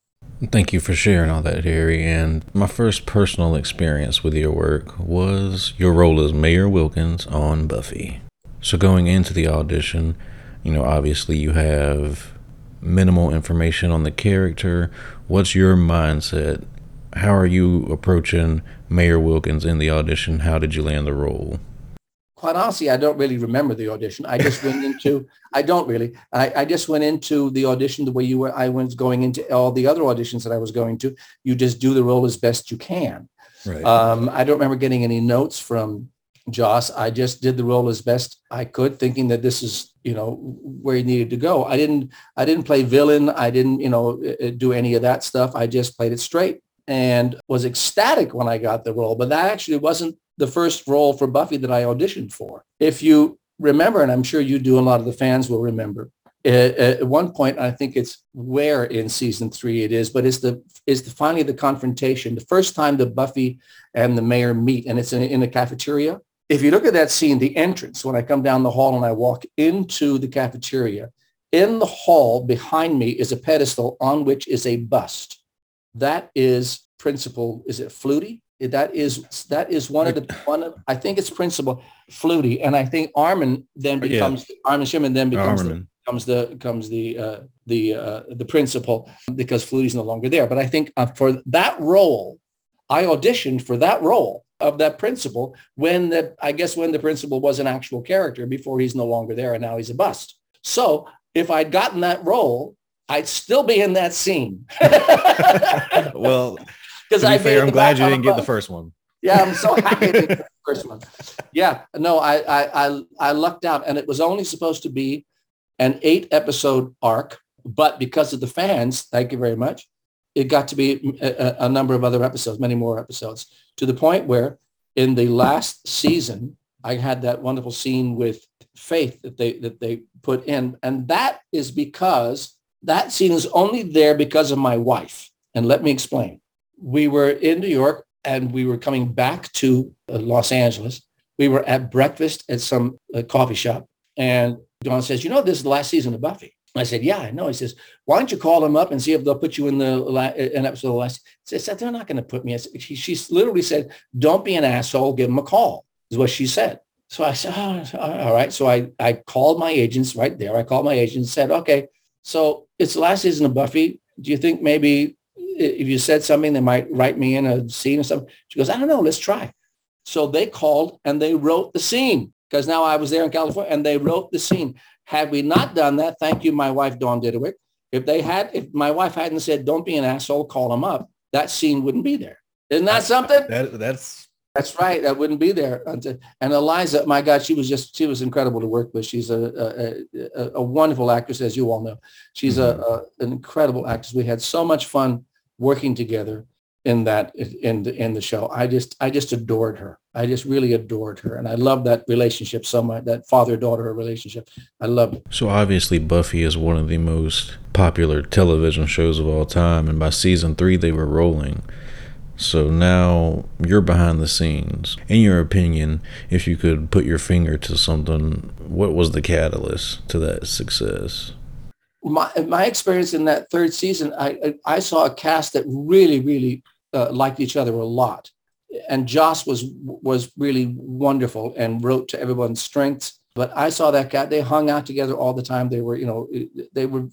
Thank you for sharing all that, Harry. And my first personal experience with your work was your role as Mayor Wilkins on Buffy. So going into the audition, you know, obviously you have minimal information on the character. What's your mindset? How are you approaching Mayor Wilkins in the audition? How did you land the role? Quite honestly, I don't really remember the audition. I just went into, I don't really, I, I just went into the audition the way you were, I was going into all the other auditions that I was going to. You just do the role as best you can. Right. Um, I don't remember getting any notes from Joss. I just did the role as best I could, thinking that this is, you know, where he needed to go. I didn't, I didn't play villain. I didn't, you know, do any of that stuff. I just played it straight and was ecstatic when I got the role. But that actually wasn't the first role for Buffy that I auditioned for. If you remember, and I'm sure you do, a lot of the fans will remember, eh, eh, at one point, I think it's where in season three it is, but it's the is the finally the confrontation, the first time that Buffy and the mayor meet, and it's in, in a cafeteria. If you look at that scene, the entrance, when I come down the hall and I walk into the cafeteria, in the hall behind me is a pedestal on which is a bust. That is principal, is it Flutie? That is that is one of the one of I think it's principal Flutie, and I think Armin then becomes yeah. Armin Shimerman then becomes the, becomes the becomes the uh, the uh, the principal because Flutie's no longer there. But I think uh, for that role, I auditioned for that role of that principal when the I guess when the principal was an actual character before he's no longer there and now he's a bust. So if I'd gotten that role, I'd still be in that scene. [LAUGHS] well, [LAUGHS] because I fair, I'm glad you didn't get the first one. Yeah, I'm so happy the first one. [LAUGHS] Yeah, no, I, I I I lucked out, and it was only supposed to be an eight episode arc, but because of the fans, thank you very much, it got to be mm, a, a number of other episodes, many more episodes, to the point where in the last season, I had that wonderful scene with Faith that they that they put in, and that is because that scene is only there because of my wife. And let me explain we were in New York and we were coming back to uh, Los Angeles. We were at breakfast at some uh, coffee shop. And Dawn says, you know, this is the last season of Buffy. I said, yeah, I know. He says, why don't you call them up and see if they'll put you in the la- an episode of the last. He said, they're not going to put me. She, she literally said, don't be an asshole. Give them a call is what she said. So I said, oh, all right. So I, I called my agents right there. I called my agent and said, okay, so it's the last season of Buffy. Do you think maybe if you said something, they might write me in a scene or something. She goes, I don't know, let's try. So they called and they wrote the scene because now I was there in California and they wrote the scene. Had we not done that, thank you, my wife, Dawn Didawick. If they had, if my wife hadn't said, don't be an asshole, call them up, that scene wouldn't be there. Isn't that something? That, that's That's right. That wouldn't be there. And Eliza, my God, she was just, she was incredible to work with. She's a, a, a, a wonderful actress, as you all know. She's mm-hmm. a, an incredible actress. We had so much fun working together in that, in the, in the show. I just, I just adored her. I just really adored her. And I love that relationship so much, that father-daughter relationship. I love it. So obviously Buffy is one of the most popular television shows of all time. And by season three, they were rolling. So now you're behind the scenes. In your opinion, if you could put your finger to something, what was the catalyst to that success? My, my experience in that third season, I, I saw a cast that really, really uh, liked each other a lot. And Joss was was really wonderful and wrote to everyone's strengths. But I saw that cat. They hung out together all the time. They were, you know, they were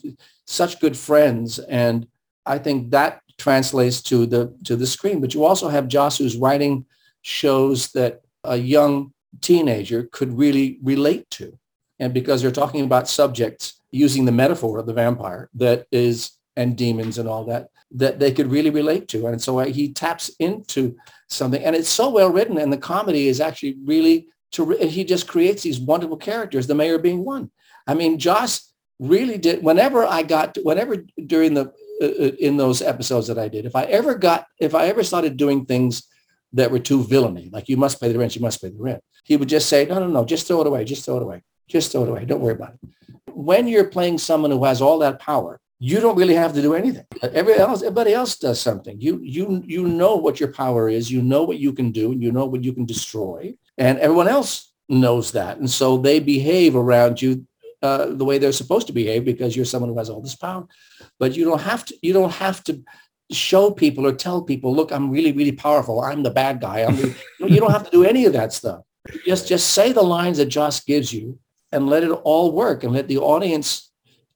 such good friends. And I think that translates to the to the screen. But you also have Joss who's writing shows that a young teenager could really relate to. And because they're talking about subjects using the metaphor of the vampire that is and demons and all that that they could really relate to. And so he taps into something and it's so well written and the comedy is actually really to he just creates these wonderful characters, the mayor being one. I mean, Joss really did whenever I got whenever during the uh, uh, in those episodes that I did. If I ever got, if I ever started doing things that were too villainy, like you must pay the rent, you must pay the rent, he would just say, no, no, no, just throw it away, just throw it away, just throw it away. Don't worry about it. When you're playing someone who has all that power, you don't really have to do anything. Everybody else, everybody else does something. You, you, you know what your power is. You know what you can do, and you know what you can destroy. And everyone else knows that, and so they behave around you uh, the way they're supposed to behave because you're someone who has all this power. But you don't have to. You don't have to show people or tell people, look, I'm really, really powerful. I'm the bad guy. I'm really, [LAUGHS] you don't have to do any of that stuff. Just just say the lines that Joss gives you and let it all work and let the audience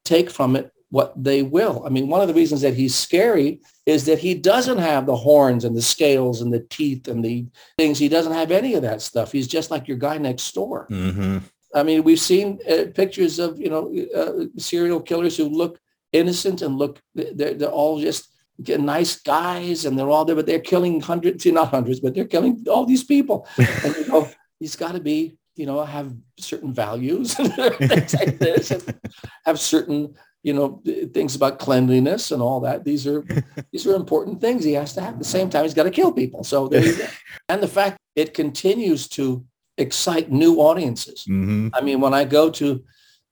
take from it what they will. I mean, one of the reasons that he's scary is that he doesn't have the horns and the scales and the teeth and the things. He doesn't have any of that stuff. He's just like your guy next door. Mm-hmm. I mean, we've seen uh, pictures of, you know, uh, serial killers who look innocent and look, they're, they're all just nice guys and they're all there, but they're killing hundreds, not hundreds, but they're killing all these people. [LAUGHS] and you know, he's got to be, you know, have certain values [LAUGHS] and things like this and have certain, you know, things about cleanliness and all that. These are, [LAUGHS] these are important things he has to have. At the same time, he's got to kill people. So there you go. [LAUGHS] And the fact it continues to excite new audiences. Mm-hmm. I mean, when I go to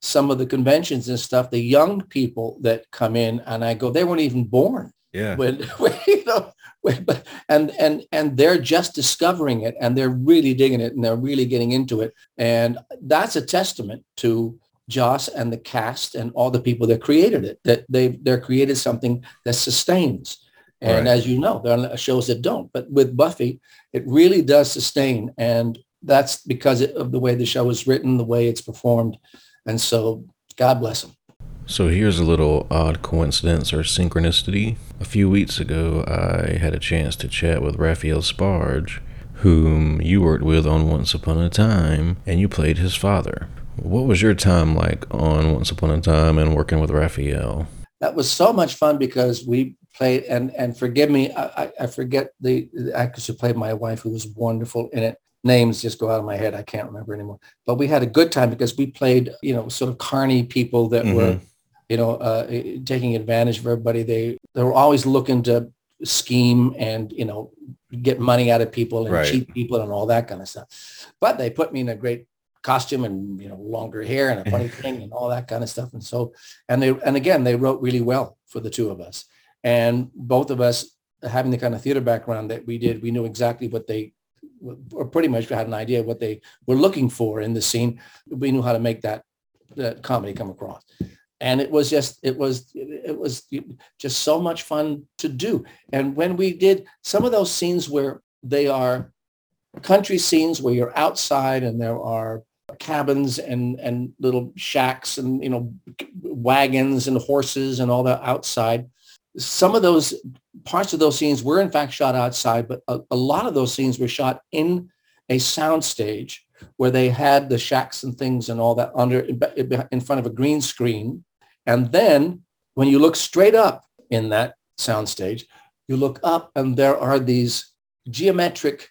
some of the conventions and stuff, the young people that come in and I go, they weren't even born. Yeah. When, when you know, when, [LAUGHS] and and and they're just discovering it and they're really digging it and they're really getting into it. And that's a testament to Joss and the cast and all the people that created it, that they they're created something that sustains. And right. as you know, there are shows that don't. But with Buffy, it really does sustain. And that's because of the way the show is written, the way it's performed. And so God bless him. So here's a little odd coincidence or synchronicity. A few weeks ago, I had a chance to chat with Raphael Sbarge, whom you worked with on Once Upon a Time, and you played his father. What was your time like on Once Upon a Time and working with Raphael? That was so much fun because we played, and and forgive me, I, I forget the, the actress who played my wife, who was wonderful in it names just go out of my head. I can't remember anymore. But we had a good time because we played, you know, sort of carny people that mm-hmm. were, you know, uh, taking advantage of everybody. They they were always looking to scheme and you know get money out of people and right. cheat people and all that kind of stuff. But they put me in a great costume and you know longer hair and a funny [LAUGHS] thing and all that kind of stuff. And so and they and again they wrote really well for the two of us. And both of us having the kind of theater background that we did, we knew exactly what they or pretty much had an idea of what they were looking for in the scene. We knew how to make that, that comedy come across. And it was just, it was, it was just so much fun to do. And when we did some of those scenes where they are country scenes where you're outside and there are cabins and, and little shacks and, you know, wagons and horses and all that outside, some of those parts of those scenes were in fact shot outside, but a, a lot of those scenes were shot in a sound stage where they had the shacks and things and all that under in front of a green screen. And then when you look straight up in that sound stage, you look up and there are these geometric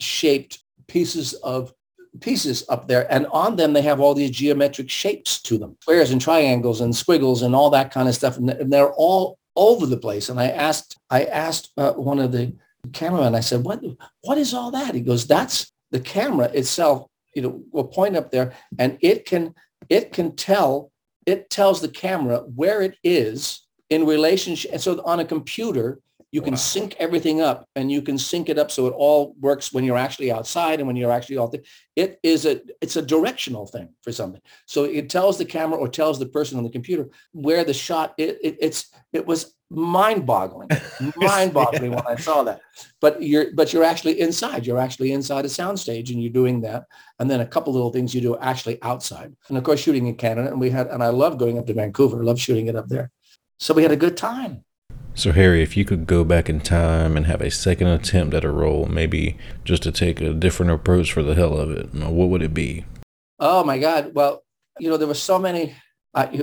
shaped pieces of pieces up there. And on them they have all these geometric shapes to them squares and triangles and squiggles and all that kind of stuff. And they're all over the place. And i asked i asked uh, one of the cameramen i said what what is all that? He goes that's the camera itself you know will point up there. And it can it can tell it tells the camera where it is in relationship and so on a computer you can wow. sync everything up and you can sync it up so it all works when you're actually outside and when you're actually out there. It is a it's a directional thing for something. So it tells the camera or tells the person on the computer where the shot it, it it's it was mind-boggling, [LAUGHS] mind-boggling when I [LAUGHS] saw that. But you're but you're actually inside. You're actually inside a soundstage and you're doing that. And then a couple little things you do actually outside. And of course shooting in Canada. And we had and I love going up to Vancouver. Love shooting it up there. So we had a good time. So, Harry, if you could go back in time and have a second attempt at a role, maybe just to take a different approach for the hell of it, what would it be? Oh, my God. Well, you know, there were so many.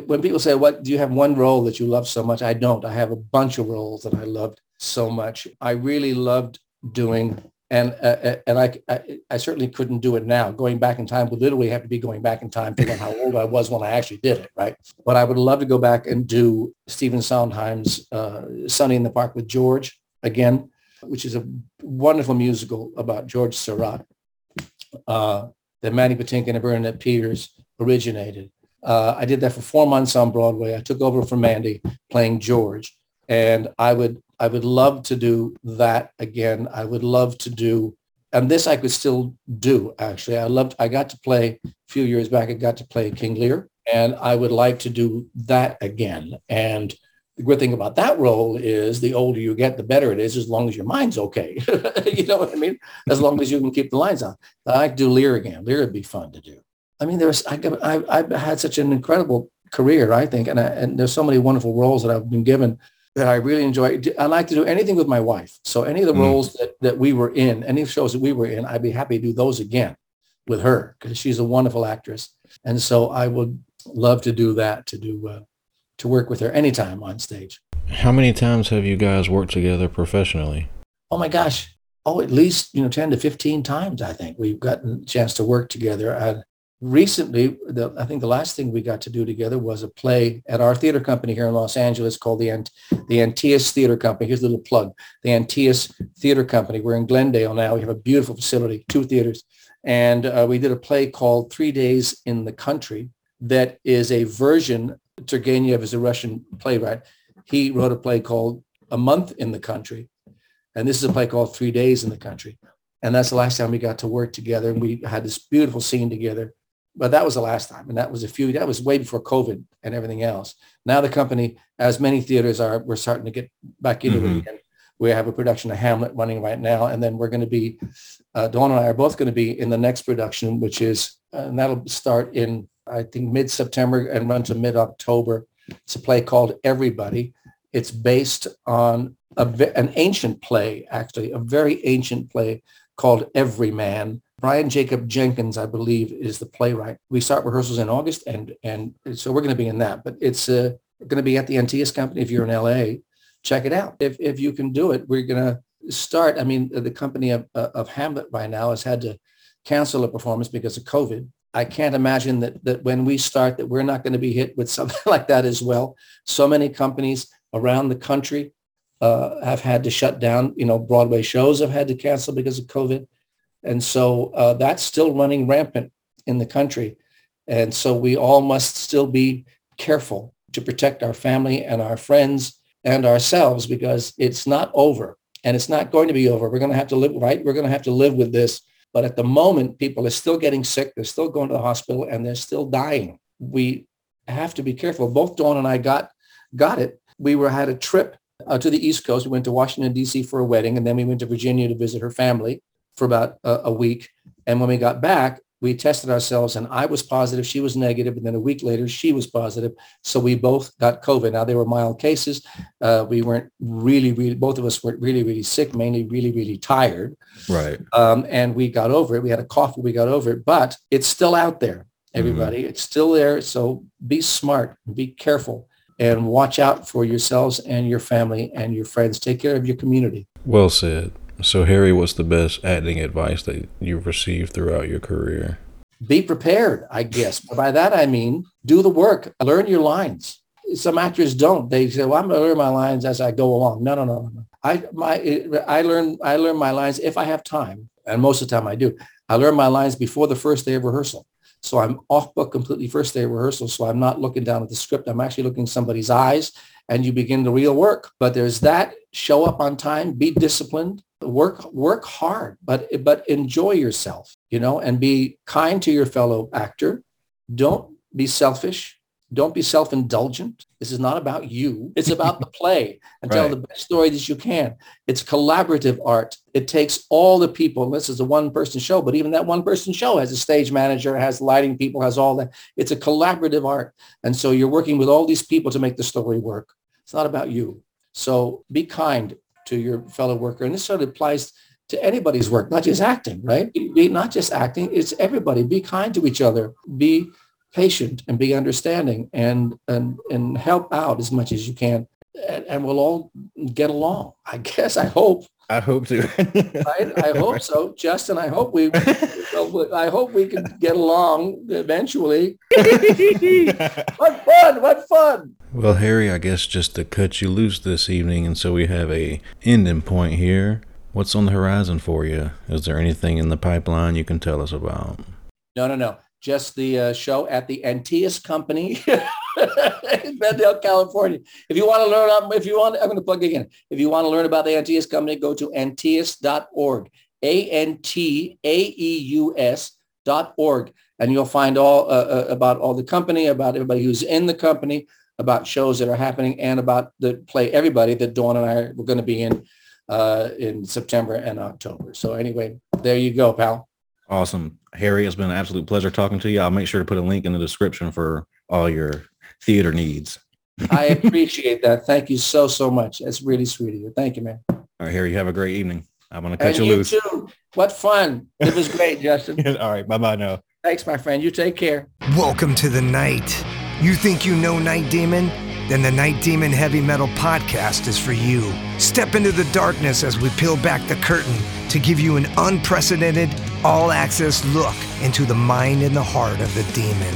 When people say, what do you have one role that you love so much? I don't. I have a bunch of roles that I loved so much. I really loved doing and uh, uh, and I, I, I certainly couldn't do it now. Going back in time would literally have to be going back in time, to how old I was when I actually did it, right? But I would love to go back and do Stephen Sondheim's uh, "Sunday in the Park with George" again, which is a wonderful musical about George Seurat uh, that Mandy Patinkin and Bernadette Peters originated. Uh, I did that for four months on Broadway. I took over from Mandy playing George, and I would I would love to do that again. I would love to do, and this I could still do actually. I loved, I got to play a few years back, I got to play King Lear, and I would like to do that again. And the good thing about that role is the older you get, the better it is, as long as your mind's okay. [LAUGHS] you know what I mean? As long as you can keep the lines on. I could do Lear again. Lear would be fun to do. I mean, there's I, I, I've had such an incredible career, I think, and, I, and there's so many wonderful roles that I've been given that I really enjoy. I like to do anything with my wife. So any of the mm. roles that, that we were in, any shows that we were in, I'd be happy to do those again with her because she's a wonderful actress. And so I would love to do that, to do, uh, to work with her anytime on stage. How many times have you guys worked together professionally? Oh my gosh. Oh, at least, you know, 10 to 15 times, I think we've gotten a chance to work together. I, recently, the, I think the last thing we got to do together was a play at our theater company here in Los Angeles called the, Ant- the Antaeus Theater Company. Here's a little plug. The Antaeus Theater Company. We're in Glendale now. We have a beautiful facility, two theaters. And uh, we did a play called Three Days in the Country that is a version, Turgenev is a Russian playwright. He wrote a play called A Month in the Country. And this is a play called Three Days in the Country. And that's the last time we got to work together. And we had this beautiful scene together but that was the last time. And that was a few, that was way before COVID and everything else. Now the company, as many theaters are, we're starting to get back into mm-hmm. it again. We have a production of Hamlet running right now. And then we're going to be, uh, Dawn and I are both going to be in the next production, which is, uh, and that'll start in, I think, mid-September and run to mid-October. It's a play called Everybody. It's based on a, an ancient play, actually, a very ancient play called Everyman Brian Jacob Jenkins, I believe, is the playwright. We start rehearsals in August, and and so we're going to be in that. But it's uh, going to be at the Antaeus Company. If you're in LA, check it out. If if you can do it, we're going to start. I mean, the company of, of Hamlet by now has had to cancel a performance because of COVID. I can't imagine that that when we start that we're not going to be hit with [LAUGHS] something like that as well. So many companies around the country uh, have had to shut down. You know, Broadway shows have had to cancel because of COVID. And so uh, that's still running rampant in the country. And so we all must still be careful to protect our family and our friends and ourselves because it's not over and it's not going to be over. We're going to have to live, right? We're going to have to live with this. But at the moment, people are still getting sick. They're still going to the hospital and they're still dying. We have to be careful. Both Dawn and I got, got it. We were had a trip uh, to the East Coast. We went to Washington, D.C. for a wedding, and then we went to Virginia to visit her family for about a, a week. And when we got back, we tested ourselves and I was positive, she was negative, and then a week later she was positive. So we both got COVID. Now they were mild cases. Uh, we weren't really, really, both of us weren't really, really sick, mainly really, really tired. Right. Um, and we got over it. We had a cough, we got over it, but it's still out there, everybody. Mm-hmm. It's still there. So be smart, be careful and watch out for yourselves and your family and your friends. Take care of your community. Well said. So, Harry, what's the best acting advice that you've received throughout your career? Be prepared, I guess. By that I mean do the work, learn your lines. Some actors don't. They say, "Well, I'm going to learn my lines as I go along." No, no, no, no. I my I learn I learn my lines if I have time, and most of the time I do. I learn my lines before the first day of rehearsal. So I'm off book completely first day of rehearsal. So I'm not looking down at the script. I'm actually looking somebody's eyes and you begin the real work. But there's that show up on time, be disciplined, work, work hard, but, but enjoy yourself, you know, and be kind to your fellow actor. Don't be selfish. Don't be self-indulgent. This is not about you. It's about the [LAUGHS] play and tell the best story that you can. It's collaborative art. It takes all the people. and This is a one-person show, but even that one-person show has a stage manager, has lighting people, has all that. It's a collaborative art. And so you're working with all these people to make the story work. It's not about you. So be kind to your fellow worker. And this sort of applies to anybody's work, not just acting, right? Be not just acting, it's everybody. Be kind to each other. Be patient and be understanding and and and help out as much as you can. And, and we'll all get along. I guess. I hope. I hope to. Right? I hope so, Justin. I hope we. I hope we can get along eventually. [LAUGHS] What fun! What fun! Well, Harry, I guess just to cut you loose this evening, and so we have a ending point here. What's on the horizon for you? Is there anything in the pipeline you can tell us about? No, no, no. Just the uh, show at the Antaeus Company [LAUGHS] in Glendale, California. If you want to learn, um, if you want, I'm going to plug again. If you want to learn about the Antaeus Company, go to antaeus.org, A-N-T-A-E-U-S dot org, and you'll find all uh, uh, about all the company, about everybody who's in the company, about shows that are happening, and about the play Everybody that Dawn and I are going to be in uh, in September and October. So anyway, there you go, pal. Awesome. Harry, it's been an absolute pleasure talking to you. I'll make sure to put a link in the description for all your theater needs. I appreciate that. Thank you so, so much. That's really sweet of you. Thank you, man. All right, Harry, you have a great evening. I'm going to cut And you you loose. too. What fun. It was great, [LAUGHS] Justin. all right, bye-bye now. Thanks, my friend. You take care. Welcome to the night. You think you know Night Demon? Then the Night Demon Heavy Metal Podcast is for you. Step into the darkness as we peel back the curtain to give you an unprecedented, all access look into the mind and the heart of the demon.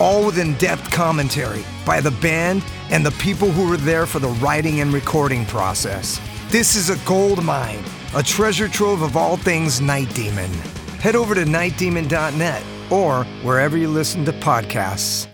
all with in depth commentary by the band and the people who were there for the writing and recording process. This is a gold mine, a treasure trove of all things Night Demon. Head over to nightdemon.net or wherever you listen to podcasts.